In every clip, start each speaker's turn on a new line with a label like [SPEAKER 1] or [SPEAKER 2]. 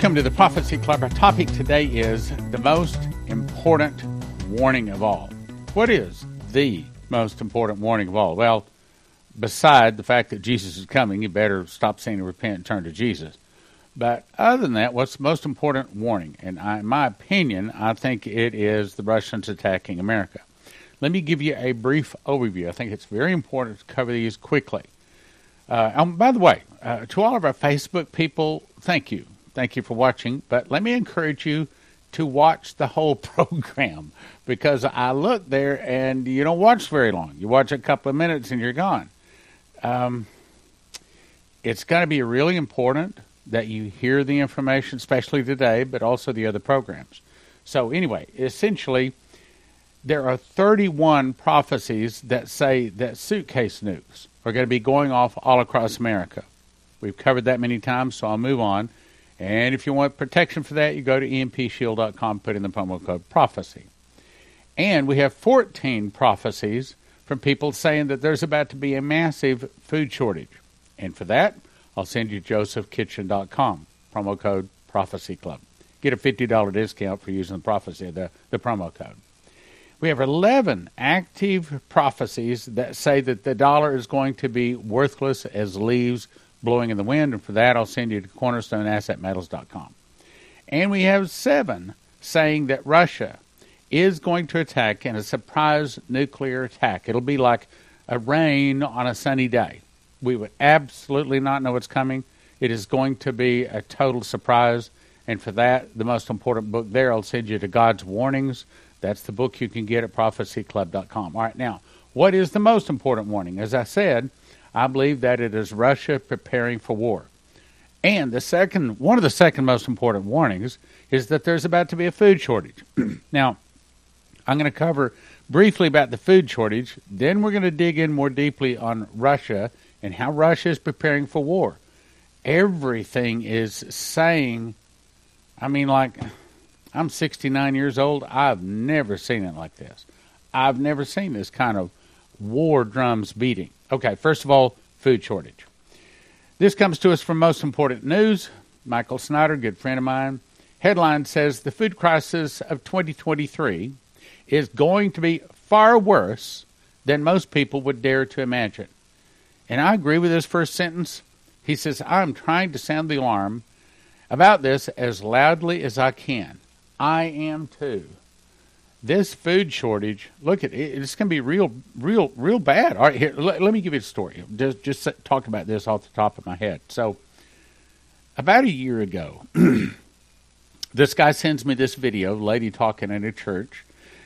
[SPEAKER 1] Welcome to the Prophecy Club. Our topic today is the most important warning of all. What is the most important warning of all? Well, beside the fact that Jesus is coming, you better stop sinning and repent and turn to Jesus. But other than that, what's the most important warning? And I, in my opinion, I think it is the Russians attacking America. Let me give you a brief overview. I think it's very important to cover these quickly. Uh, um, by the way, uh, to all of our Facebook people, thank you. Thank you for watching. But let me encourage you to watch the whole program because I look there and you don't watch very long. You watch a couple of minutes and you're gone. Um, it's going to be really important that you hear the information, especially today, but also the other programs. So, anyway, essentially, there are 31 prophecies that say that suitcase nukes are going to be going off all across America. We've covered that many times, so I'll move on. And if you want protection for that, you go to empshield.com, put in the promo code prophecy. And we have 14 prophecies from people saying that there's about to be a massive food shortage. And for that, I'll send you josephkitchen.com, promo code prophecy club. Get a $50 discount for using the prophecy, the, the promo code. We have 11 active prophecies that say that the dollar is going to be worthless as leaves blowing in the wind. And for that, I'll send you to cornerstoneassetmetals.com. And we have seven saying that Russia is going to attack in a surprise nuclear attack. It'll be like a rain on a sunny day. We would absolutely not know what's coming. It is going to be a total surprise. And for that, the most important book there, I'll send you to God's Warnings that's the book you can get at prophecyclub.com. All right, now, what is the most important warning? As I said, I believe that it is Russia preparing for war. And the second, one of the second most important warnings is that there's about to be a food shortage. now, I'm going to cover briefly about the food shortage. Then we're going to dig in more deeply on Russia and how Russia is preparing for war. Everything is saying, I mean, like, I'm 69 years old. I've never seen it like this. I've never seen this kind of war drums beating. Okay, first of all, food shortage. This comes to us from Most Important News. Michael Snyder, good friend of mine. Headline says the food crisis of 2023 is going to be far worse than most people would dare to imagine. And I agree with his first sentence. He says, I'm trying to sound the alarm about this as loudly as I can. I am too. This food shortage, look at it, it's going to be real, real, real bad. All right, here, let, let me give you a story. Just, just talk about this off the top of my head. So, about a year ago, this guy sends me this video, lady talking in a church,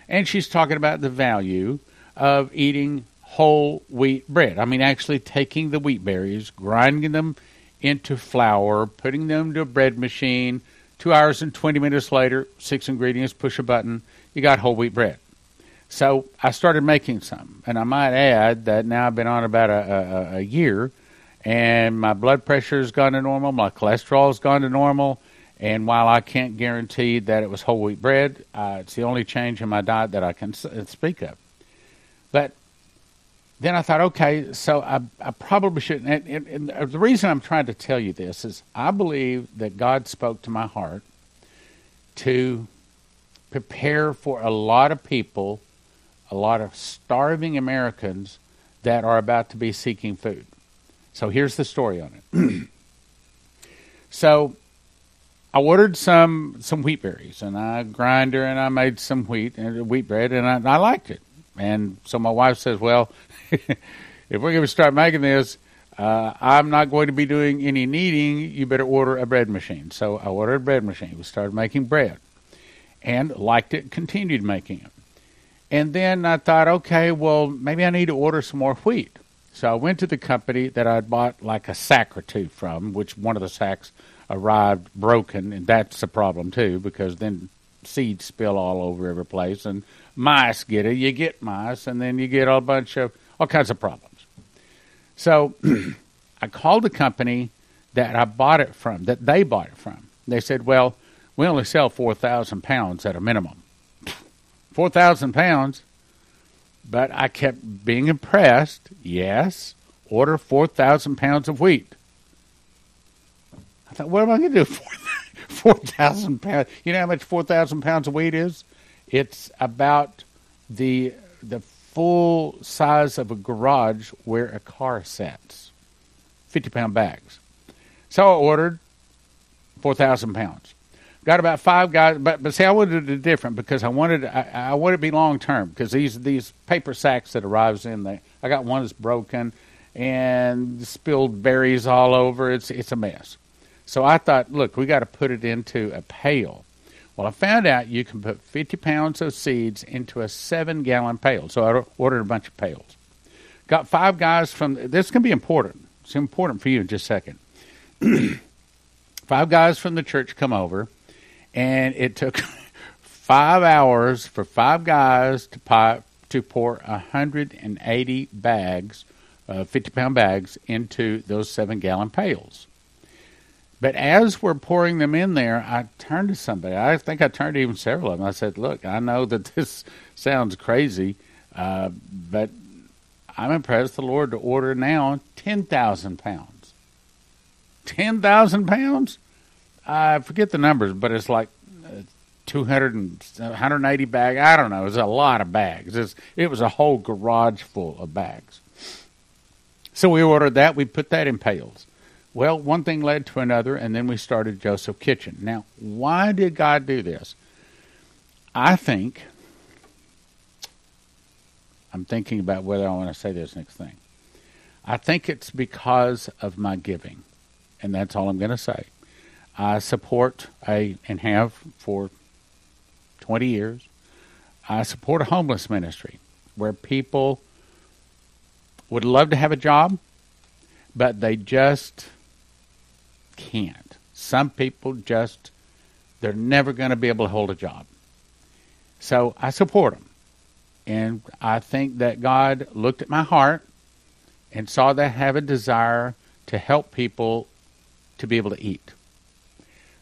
[SPEAKER 1] and she's talking about the value of eating whole wheat bread. I mean, actually taking the wheat berries, grinding them into flour, putting them to a bread machine, Two hours and 20 minutes later, six ingredients, push a button, you got whole wheat bread. So I started making some. And I might add that now I've been on about a, a, a year, and my blood pressure has gone to normal, my cholesterol has gone to normal. And while I can't guarantee that it was whole wheat bread, uh, it's the only change in my diet that I can speak of. Then I thought, okay, so I, I probably shouldn't. And, and, and, the reason I'm trying to tell you this is I believe that God spoke to my heart to prepare for a lot of people, a lot of starving Americans that are about to be seeking food. So here's the story on it. so I ordered some some wheat berries and I grinder and I made some wheat and wheat bread and I, I liked it. And so my wife says, "Well, if we're going to start making this, uh, I'm not going to be doing any kneading. You better order a bread machine." So I ordered a bread machine. We started making bread, and liked it. Continued making it. And then I thought, okay, well, maybe I need to order some more wheat. So I went to the company that I'd bought like a sack or two from, which one of the sacks arrived broken, and that's a problem too because then seeds spill all over every place, and mice get it. You get mice, and then you get a bunch of all kinds of problems. So I called the company that I bought it from, that they bought it from. They said, "Well, we only sell four thousand pounds at a minimum. Four thousand pounds." But I kept being impressed. Yes, order four thousand pounds of wheat. I thought, what am I going to do? 4,000 pounds. You know how much 4,000 pounds of wheat is? It's about the the full size of a garage where a car sits. 50 pound bags. So I ordered 4,000 pounds. Got about five guys, but but see, I wanted it different because I wanted I, I wanted it to be long term because these these paper sacks that arrives in there. I got one that's broken and spilled berries all over. It's it's a mess. So I thought, look, we got to put it into a pail. Well, I found out you can put 50 pounds of seeds into a seven gallon pail. So I ordered a bunch of pails. Got five guys from this can be important. It's important for you in just a second. five guys from the church come over and it took five hours for five guys to pipe, to pour 180 bags, uh, 50 pound bags, into those seven gallon pails. But as we're pouring them in there, I turned to somebody. I think I turned to even several of them. I said, "Look, I know that this sounds crazy, uh, but I'm impressed the Lord to order now ten thousand pounds. Ten thousand pounds? I forget the numbers, but it's like uh, 200 and 180 bags. I don't know. It was a lot of bags. It's, it was a whole garage full of bags. So we ordered that. We put that in pails. Well, one thing led to another, and then we started Joseph Kitchen. Now, why did God do this? I think, I'm thinking about whether I want to say this next thing. I think it's because of my giving, and that's all I'm going to say. I support a and have for 20 years. I support a homeless ministry where people would love to have a job, but they just can't. Some people just they're never going to be able to hold a job. So I support them. And I think that God looked at my heart and saw that I have a desire to help people to be able to eat.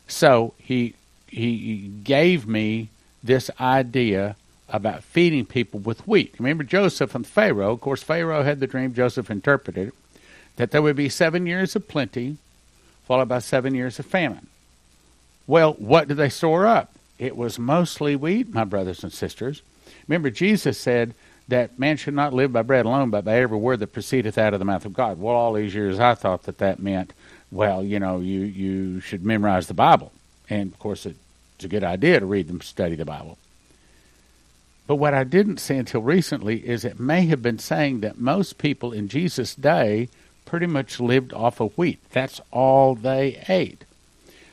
[SPEAKER 1] So he he gave me this idea about feeding people with wheat. Remember Joseph and Pharaoh. Of course, Pharaoh had the dream. Joseph interpreted it that there would be seven years of plenty, followed by seven years of famine. Well, what did they store up? It was mostly wheat, my brothers and sisters. Remember, Jesus said that man should not live by bread alone, but by every word that proceedeth out of the mouth of God. Well, all these years I thought that that meant well, you know, you, you should memorize the Bible. And of course, it's a good idea to read and study the Bible. But what I didn't see until recently is it may have been saying that most people in Jesus' day pretty much lived off of wheat. That's all they ate.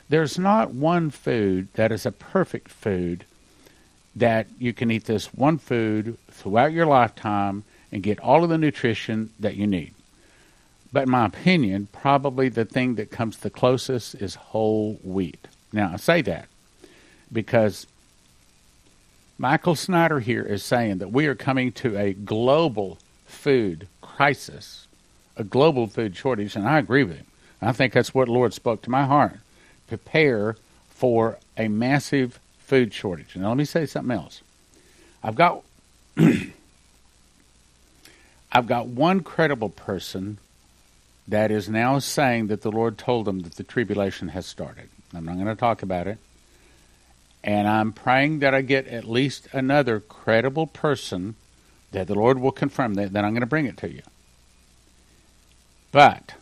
[SPEAKER 1] There's not one food that is a perfect food that you can eat this one food throughout your lifetime and get all of the nutrition that you need. But in my opinion, probably the thing that comes the closest is whole wheat. Now, I say that because Michael Snyder here is saying that we are coming to a global food crisis, a global food shortage, and I agree with him. I think that's what the Lord spoke to my heart. Prepare for a massive food shortage. Now, let me say something else. I've got I've got one credible person that is now saying that the Lord told them that the tribulation has started. I'm not going to talk about it. And I'm praying that I get at least another credible person that the Lord will confirm that, then I'm going to bring it to you. But,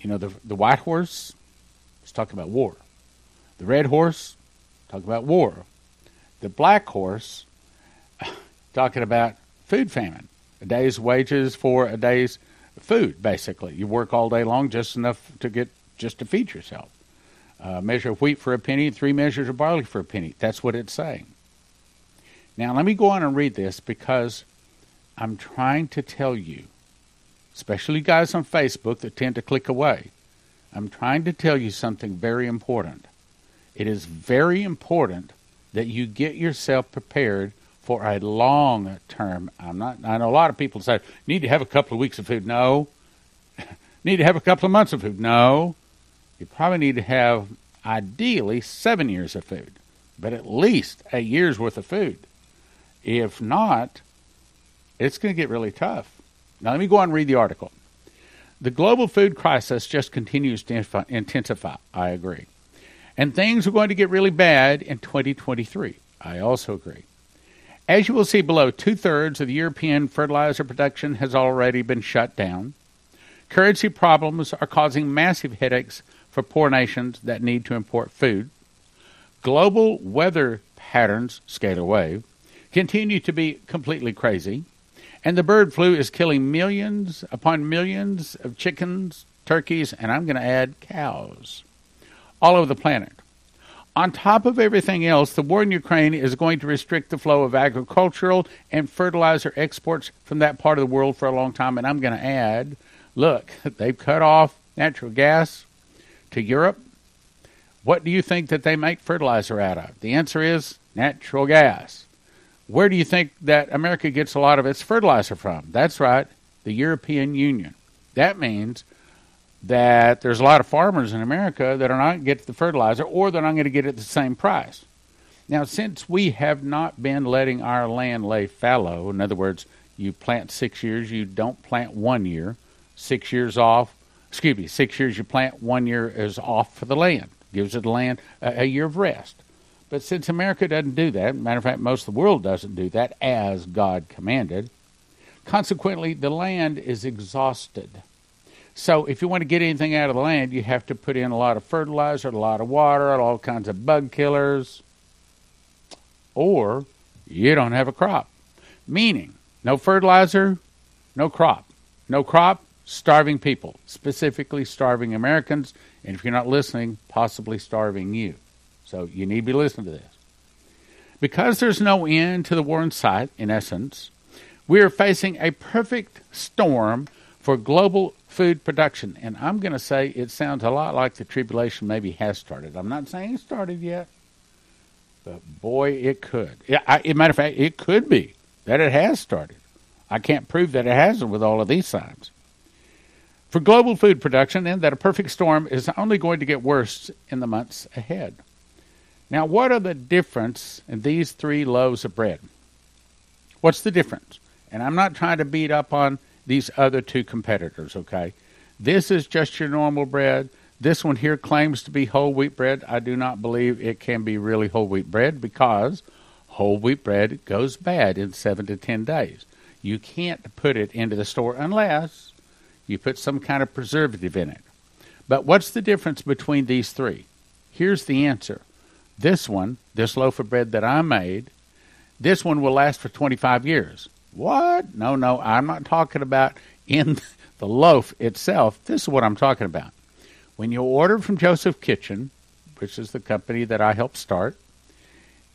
[SPEAKER 1] you know, the, the white horse is talking about war. The red horse, talking about war. The black horse, talking about food famine. A day's wages for a day's food, basically. You work all day long just enough to get just to feed yourself. A measure of wheat for a penny, three measures of barley for a penny. That's what it's saying. Now, let me go on and read this because I'm trying to tell you, especially guys on Facebook that tend to click away, I'm trying to tell you something very important. It is very important that you get yourself prepared for a long term. I'm not. I know a lot of people say need to have a couple of weeks of food. No. need to have a couple of months of food. No. You probably need to have ideally seven years of food, but at least a year's worth of food. If not, it's going to get really tough. Now let me go on and read the article. The global food crisis just continues to intensify. I agree. And things are going to get really bad in 2023. I also agree. As you will see below, two thirds of the European fertilizer production has already been shut down. Currency problems are causing massive headaches for poor nations that need to import food. Global weather patterns, scalar wave, continue to be completely crazy. And the bird flu is killing millions upon millions of chickens, turkeys, and I'm going to add cows all over the planet. On top of everything else, the war in Ukraine is going to restrict the flow of agricultural and fertilizer exports from that part of the world for a long time. And I'm going to add look, they've cut off natural gas to Europe. What do you think that they make fertilizer out of? The answer is natural gas. Where do you think that America gets a lot of its fertilizer from? That's right, the European Union. That means that there's a lot of farmers in America that are not going to get the fertilizer or they're not going to get it at the same price. Now, since we have not been letting our land lay fallow, in other words, you plant six years, you don't plant one year, six years off, excuse me, six years you plant, one year is off for the land, gives it the land a, a year of rest. But since America doesn't do that, matter of fact, most of the world doesn't do that as God commanded, consequently, the land is exhausted. So if you want to get anything out of the land, you have to put in a lot of fertilizer, a lot of water, all kinds of bug killers, or you don't have a crop. Meaning, no fertilizer, no crop. No crop, starving people, specifically starving Americans, and if you're not listening, possibly starving you. So you need to be listening to this. Because there's no end to the war in sight, in essence, we are facing a perfect storm for global food production. And I'm going to say it sounds a lot like the tribulation maybe has started. I'm not saying it started yet, but boy, it could. Yeah, I, as a matter of fact, it could be that it has started. I can't prove that it hasn't with all of these signs. For global food production, and that a perfect storm is only going to get worse in the months ahead. Now, what are the difference in these three loaves of bread? What's the difference? And I'm not trying to beat up on these other two competitors, okay? This is just your normal bread. This one here claims to be whole wheat bread. I do not believe it can be really whole wheat bread because whole wheat bread goes bad in seven to ten days. You can't put it into the store unless you put some kind of preservative in it. But what's the difference between these three? Here's the answer. This one, this loaf of bread that I made, this one will last for 25 years. What? No, no, I'm not talking about in the loaf itself. This is what I'm talking about. When you order from Joseph Kitchen, which is the company that I helped start,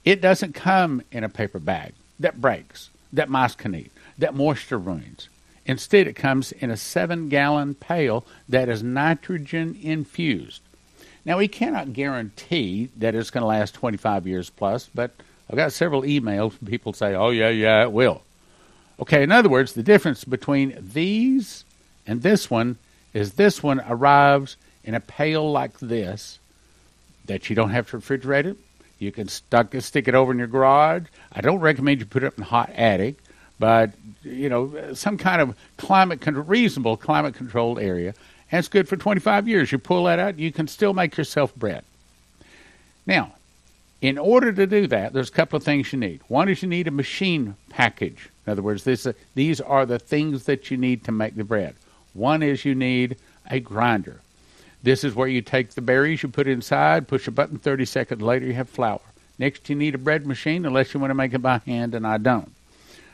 [SPEAKER 1] it doesn't come in a paper bag that breaks, that mice can eat, that moisture ruins. Instead, it comes in a seven gallon pail that is nitrogen infused. Now, we cannot guarantee that it's going to last 25 years plus, but I've got several emails from people say, oh, yeah, yeah, it will. Okay, in other words, the difference between these and this one is this one arrives in a pail like this that you don't have to refrigerate it. You can stuck, stick it over in your garage. I don't recommend you put it up in a hot attic, but you know some kind of climate con- reasonable climate controlled area, and it's good for 25 years. You pull that out, you can still make yourself bread. Now, in order to do that, there's a couple of things you need. One is you need a machine package. In other words, this, uh, these are the things that you need to make the bread. One is you need a grinder. This is where you take the berries, you put it inside, push a button, 30 seconds later, you have flour. Next, you need a bread machine, unless you want to make it by hand, and I don't.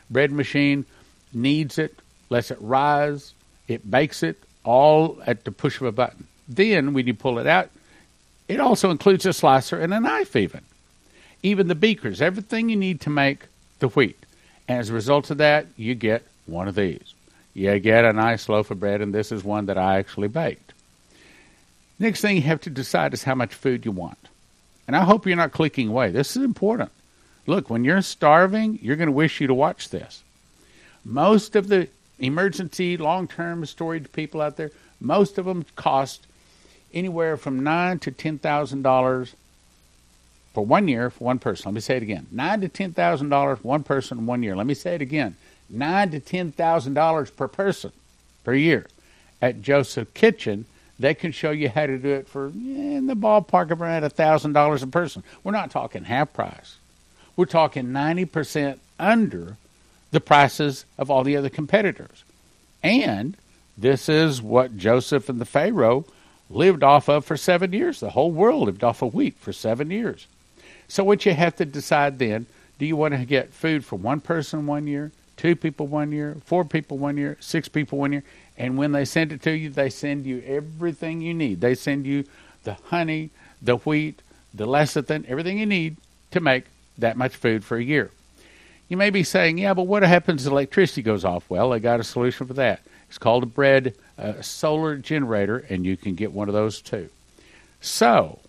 [SPEAKER 1] Bread machine kneads it, lets it rise, it bakes it, all at the push of a button. Then, when you pull it out, it also includes a slicer and a knife, even. Even the beakers, everything you need to make the wheat. And as a result of that, you get one of these. You get a nice loaf of bread, and this is one that I actually baked. Next thing you have to decide is how much food you want. And I hope you're not clicking away. This is important. Look, when you're starving, you're going to wish you to watch this. Most of the emergency long term storage people out there, most of them cost anywhere from nine to ten thousand dollars for one year for one person. Let me say it again: nine to ten thousand dollars one person one year. Let me say it again: nine to ten thousand dollars per person per year. At Joseph Kitchen, they can show you how to do it for in the ballpark of around $1,000 a person. We're not talking half price. We're talking 90% under the prices of all the other competitors. And this is what Joseph and the Pharaoh lived off of for seven years. The whole world lived off of wheat for seven years. So, what you have to decide then do you want to get food for one person one year, two people one year, four people one year, six people one year? And when they send it to you, they send you everything you need. They send you the honey, the wheat, the lecithin, everything you need to make that much food for a year. You may be saying, yeah, but what happens if electricity goes off? Well, they got a solution for that. It's called a bread a solar generator, and you can get one of those too. So,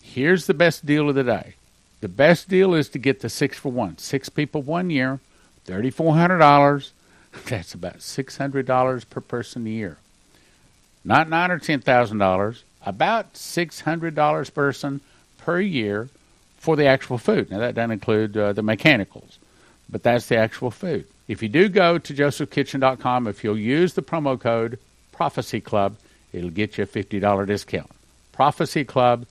[SPEAKER 1] here's the best deal of the day. The best deal is to get the six for one. Six people one year, $3,400. That's about $600 per person a year. Not nine or $10,000, about $600 person per year for the actual food. Now, that doesn't include uh, the mechanicals, but that's the actual food. If you do go to josephkitchen.com, if you'll use the promo code Prophecy Club, it'll get you a $50 discount. Prophecy Club,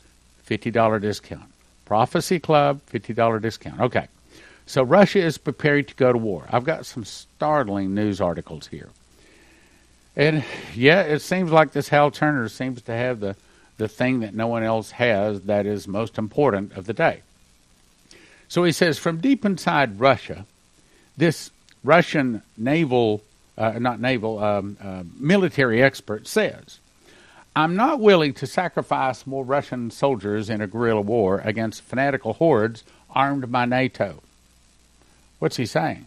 [SPEAKER 1] $50 discount. Prophecy Club, $50 discount. Okay. So Russia is preparing to go to war. I've got some startling news articles here. And yeah, it seems like this Hal Turner seems to have the, the thing that no one else has that is most important of the day. So he says from deep inside Russia, this Russian naval, uh, not naval, um, uh, military expert says, I'm not willing to sacrifice more Russian soldiers in a guerrilla war against fanatical hordes armed by NATO. What's he saying?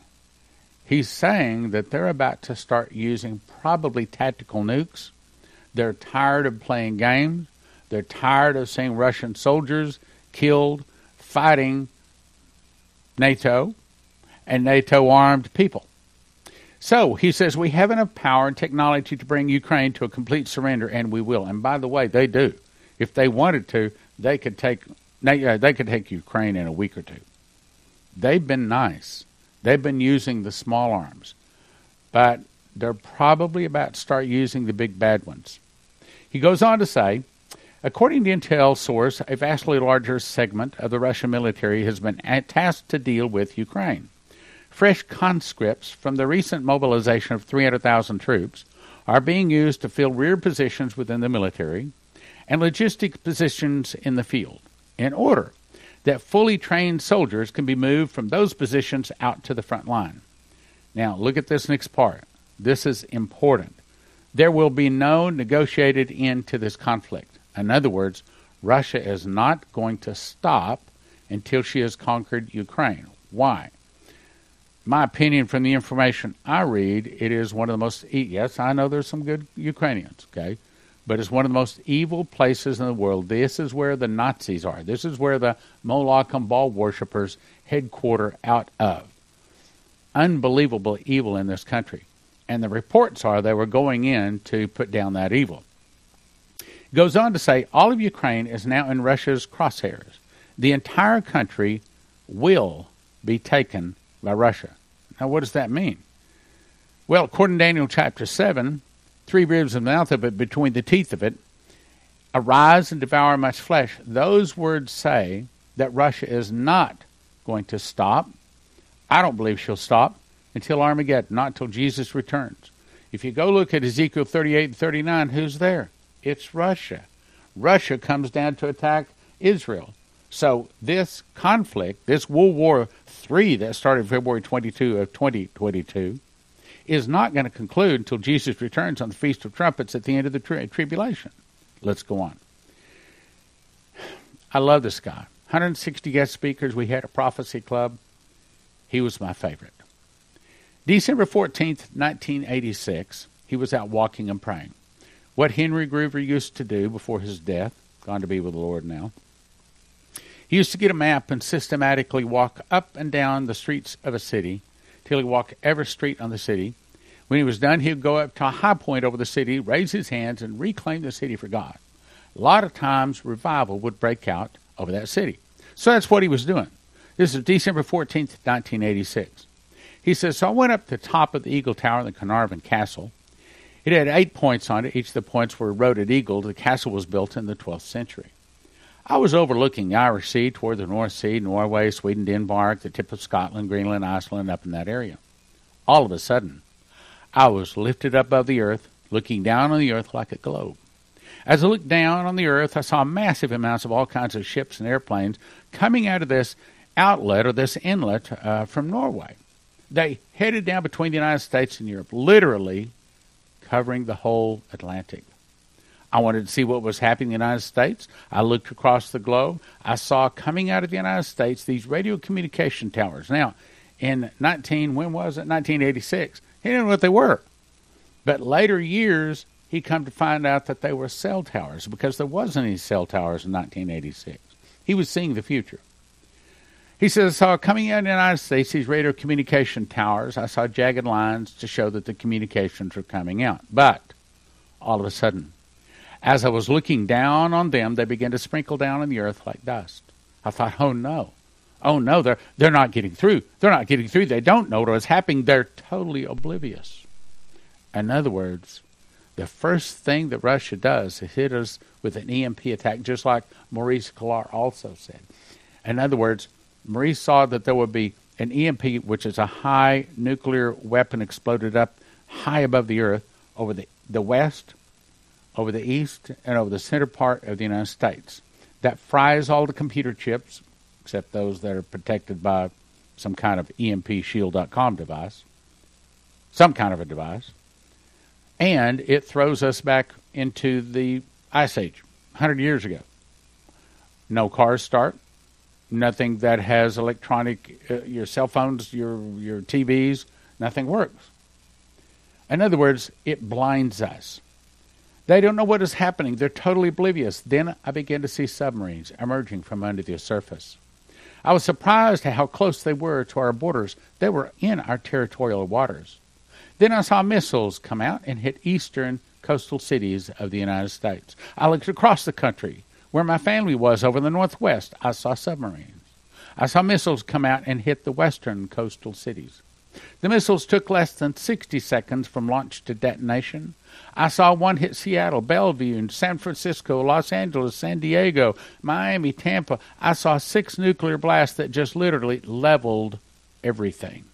[SPEAKER 1] He's saying that they're about to start using probably tactical nukes. They're tired of playing games. They're tired of seeing Russian soldiers killed fighting NATO and NATO armed people. So he says we have enough power and technology to bring Ukraine to a complete surrender, and we will. And by the way, they do. If they wanted to, they could take they uh, could take Ukraine in a week or two. They've been nice. They've been using the small arms, but they're probably about to start using the big bad ones. He goes on to say, according to intel source, a vastly larger segment of the Russian military has been tasked to deal with Ukraine. Fresh conscripts from the recent mobilization of 300,000 troops are being used to fill rear positions within the military and logistic positions in the field in order that fully trained soldiers can be moved from those positions out to the front line. Now, look at this next part. This is important. There will be no negotiated end to this conflict. In other words, Russia is not going to stop until she has conquered Ukraine. Why? my opinion from the information I read, it is one of the most, yes, I know there's some good Ukrainians, okay, but it's one of the most evil places in the world. This is where the Nazis are. This is where the Moloch and Baal worshippers headquarter out of. Unbelievable evil in this country. And the reports are they were going in to put down that evil. Goes on to say all of Ukraine is now in Russia's crosshairs. The entire country will be taken by Russia. Now, what does that mean? Well, according to Daniel chapter 7, three ribs in the mouth of it, between the teeth of it, arise and devour much flesh. Those words say that Russia is not going to stop. I don't believe she'll stop until Armageddon, not until Jesus returns. If you go look at Ezekiel 38 and 39, who's there? It's Russia. Russia comes down to attack Israel. So this conflict, this World War III that started February 22 of 2022 is not going to conclude until Jesus returns on the Feast of Trumpets at the end of the tri- tribulation. Let's go on. I love this guy. 160 guest speakers we had a Prophecy Club. He was my favorite. December 14th, 1986, he was out walking and praying. What Henry Gruver used to do before his death, gone to be with the Lord now, he used to get a map and systematically walk up and down the streets of a city till he walked every street on the city. When he was done, he would go up to a high point over the city, raise his hands, and reclaim the city for God. A lot of times, revival would break out over that city. So that's what he was doing. This is December 14th, 1986. He says, So I went up to the top of the Eagle Tower in the Carnarvon Castle. It had eight points on it. Each of the points were at eagle. The castle was built in the 12th century. I was overlooking the Irish Sea toward the North Sea, Norway, Sweden, Denmark, the tip of Scotland, Greenland, Iceland, up in that area. All of a sudden, I was lifted up above the earth, looking down on the earth like a globe. As I looked down on the earth, I saw massive amounts of all kinds of ships and airplanes coming out of this outlet or this inlet uh, from Norway. They headed down between the United States and Europe, literally covering the whole Atlantic. I wanted to see what was happening in the United States. I looked across the globe. I saw coming out of the United States these radio communication towers. Now, in 19, when was it? 1986. He didn't know what they were. But later years, he come to find out that they were cell towers because there wasn't any cell towers in 1986. He was seeing the future. He says, I saw coming out of the United States these radio communication towers. I saw jagged lines to show that the communications were coming out. But all of a sudden, as I was looking down on them, they began to sprinkle down on the earth like dust. I thought, oh no. Oh no, they're they're not getting through. They're not getting through. They don't know what's happening. They're totally oblivious. In other words, the first thing that Russia does is hit us with an EMP attack, just like Maurice Clark also said. In other words, Maurice saw that there would be an EMP, which is a high nuclear weapon exploded up high above the earth over the, the west, over the east, and over the center part of the United States. That fries all the computer chips, except those that are protected by some kind of EMPShield.com device, some kind of a device. And it throws us back into the ice age 100 years ago. No cars start nothing that has electronic uh, your cell phones your your TVs nothing works. In other words it blinds us. They don't know what is happening. They're totally oblivious. Then i began to see submarines emerging from under the surface. I was surprised at how close they were to our borders. They were in our territorial waters. Then I saw missiles come out and hit eastern coastal cities of the United States. I looked across the country where my family was over in the northwest. I saw submarines. I saw missiles come out and hit the western coastal cities. The missiles took less than 60 seconds from launch to detonation. I saw one hit Seattle, Bellevue, and San Francisco, Los Angeles, San Diego, Miami, Tampa. I saw six nuclear blasts that just literally leveled everything.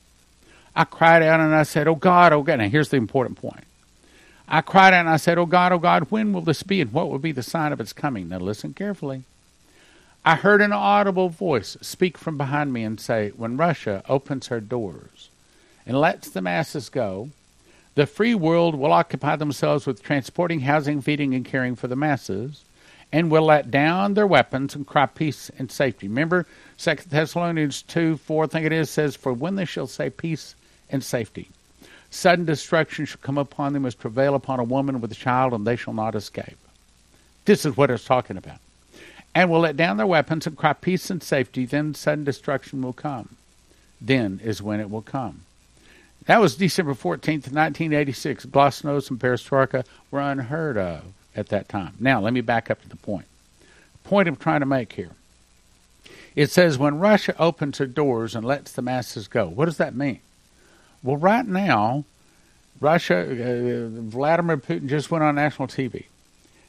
[SPEAKER 1] I cried out and I said, Oh God, oh God. Now here's the important point. I cried out and I said, Oh God, oh God, when will this be and what will be the sign of its coming? Now listen carefully. I heard an audible voice speak from behind me and say, When Russia opens her doors and lets the masses go, the free world will occupy themselves with transporting, housing, feeding, and caring for the masses, and will let down their weapons and cry peace and safety. Remember, Second Thessalonians 2 4, I think it is, says, For when they shall say peace and safety. Sudden destruction shall come upon them as travail upon a woman with a child, and they shall not escape. This is what it's talking about. And will let down their weapons and cry peace and safety, then sudden destruction will come. Then is when it will come. That was December 14th, 1986. Glasnost and perestroika were unheard of at that time. Now, let me back up to the point. The point I'm trying to make here. It says when Russia opens her doors and lets the masses go. What does that mean? Well, right now, Russia, uh, Vladimir Putin just went on national TV,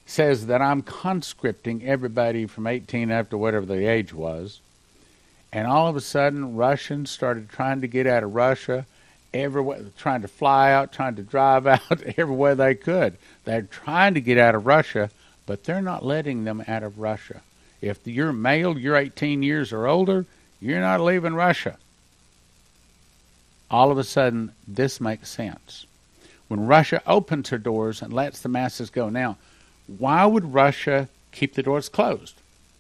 [SPEAKER 1] says that I'm conscripting everybody from 18 up to whatever the age was. And all of a sudden, Russians started trying to get out of Russia, everywhere, trying to fly out, trying to drive out everywhere they could. They're trying to get out of Russia, but they're not letting them out of Russia. If you're male, you're 18 years or older, you're not leaving Russia all of a sudden this makes sense. When Russia opens her doors and lets the masses go. Now, why would Russia keep the doors closed?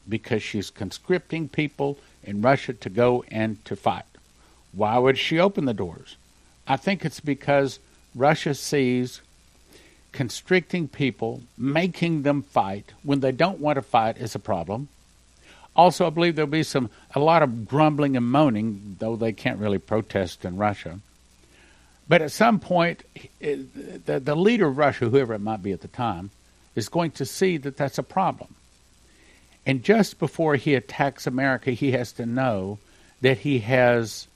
[SPEAKER 1] Because she's conscripting people in Russia to go and to fight. Why would she open the doors? I think it's because Russia sees constricting people, making them fight when they don't want to fight is a problem. Also, I believe there'll be some a lot of grumbling and moaning, though they can't really protest in Russia. But at some point, the, the leader of Russia, whoever it might be at the time, is going to see that that's a problem. And just before he attacks America, he has to know that he has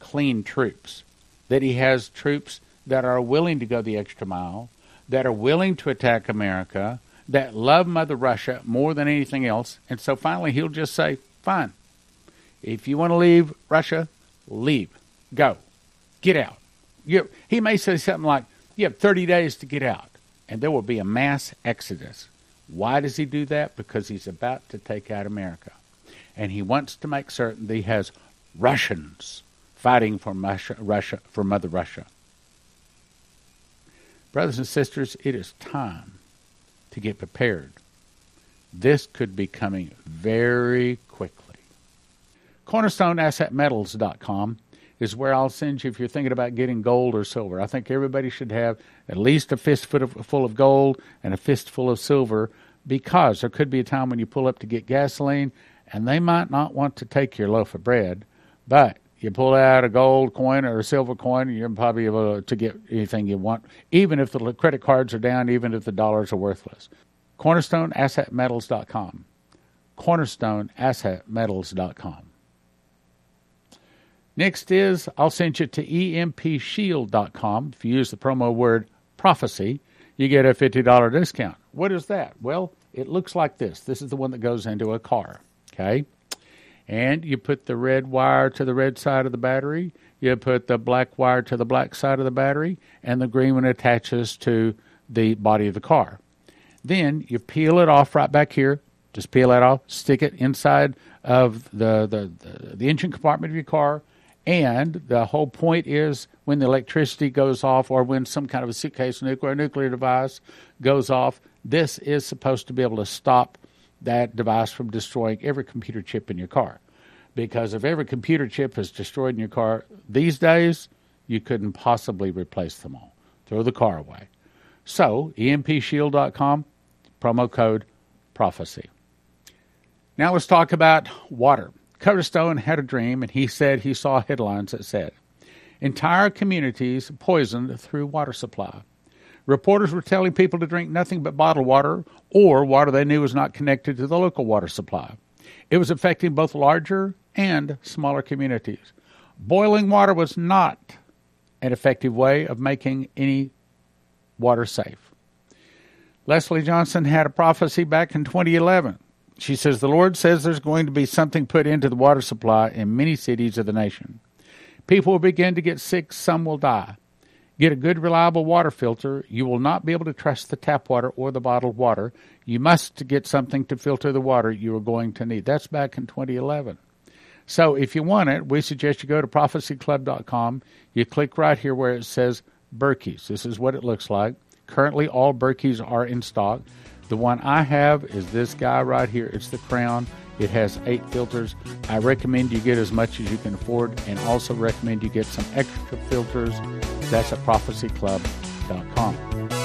[SPEAKER 1] clean troops, that he has troops that are willing to go the extra mile, that are willing to attack America, that love Mother Russia more than anything else. And so finally, he'll just say, fine. If you want to leave Russia, leave. Go. Get out. You, he may say something like, you have 30 days to get out. And there will be a mass exodus. Why does he do that? Because he's about to take out America. And he wants to make certain that he has Russians fighting for Russia, Russia for Mother Russia. Brothers and sisters, it is time to get prepared. This could be coming very quickly. CornerstoneAssetMetals.com is where I'll send you if you're thinking about getting gold or silver. I think everybody should have at least a fistful of gold and a fistful of silver because there could be a time when you pull up to get gasoline and they might not want to take your loaf of bread, but you pull out a gold coin or a silver coin, you're probably able to get anything you want, even if the credit cards are down, even if the dollars are worthless. CornerstoneAssetMetals.com. CornerstoneAssetMetals.com. Next is I'll send you to empshield.com. If you use the promo word prophecy, you get a $50 discount. What is that? Well, it looks like this. This is the one that goes into a car. Okay? And you put the red wire to the red side of the battery, you put the black wire to the black side of the battery, and the green one attaches to the body of the car. Then you peel it off right back here. Just peel that off, stick it inside of the, the, the, the engine compartment of your car, and the whole point is when the electricity goes off or when some kind of a suitcase nuclear nuclear device goes off, this is supposed to be able to stop that device from destroying every computer chip in your car. Because if every computer chip is destroyed in your car these days, you couldn't possibly replace them all. Throw the car away. So, empshield.com, promo code prophecy. Now let's talk about water. Curtis Stone had a dream, and he said he saw headlines that said, Entire communities poisoned through water supply. Reporters were telling people to drink nothing but bottled water or water they knew was not connected to the local water supply. It was affecting both larger and smaller communities. Boiling water was not an effective way of making any water safe. Leslie Johnson had a prophecy back in 2011 she says, The Lord says there's going to be something put into the water supply in many cities of the nation. People will begin to get sick, some will die. Get a good, reliable water filter. You will not be able to trust the tap water or the bottled water. You must get something to filter the water you are going to need. That's back in 2011. So if you want it, we suggest you go to prophecyclub.com. You click right here where it says Berkey's. This is what it looks like. Currently, all Berkeys are in stock. The one I have is this guy right here. It's the Crown. It has eight filters. I recommend you get as much as you can afford and also recommend you get some extra filters. That's at prophecyclub.com.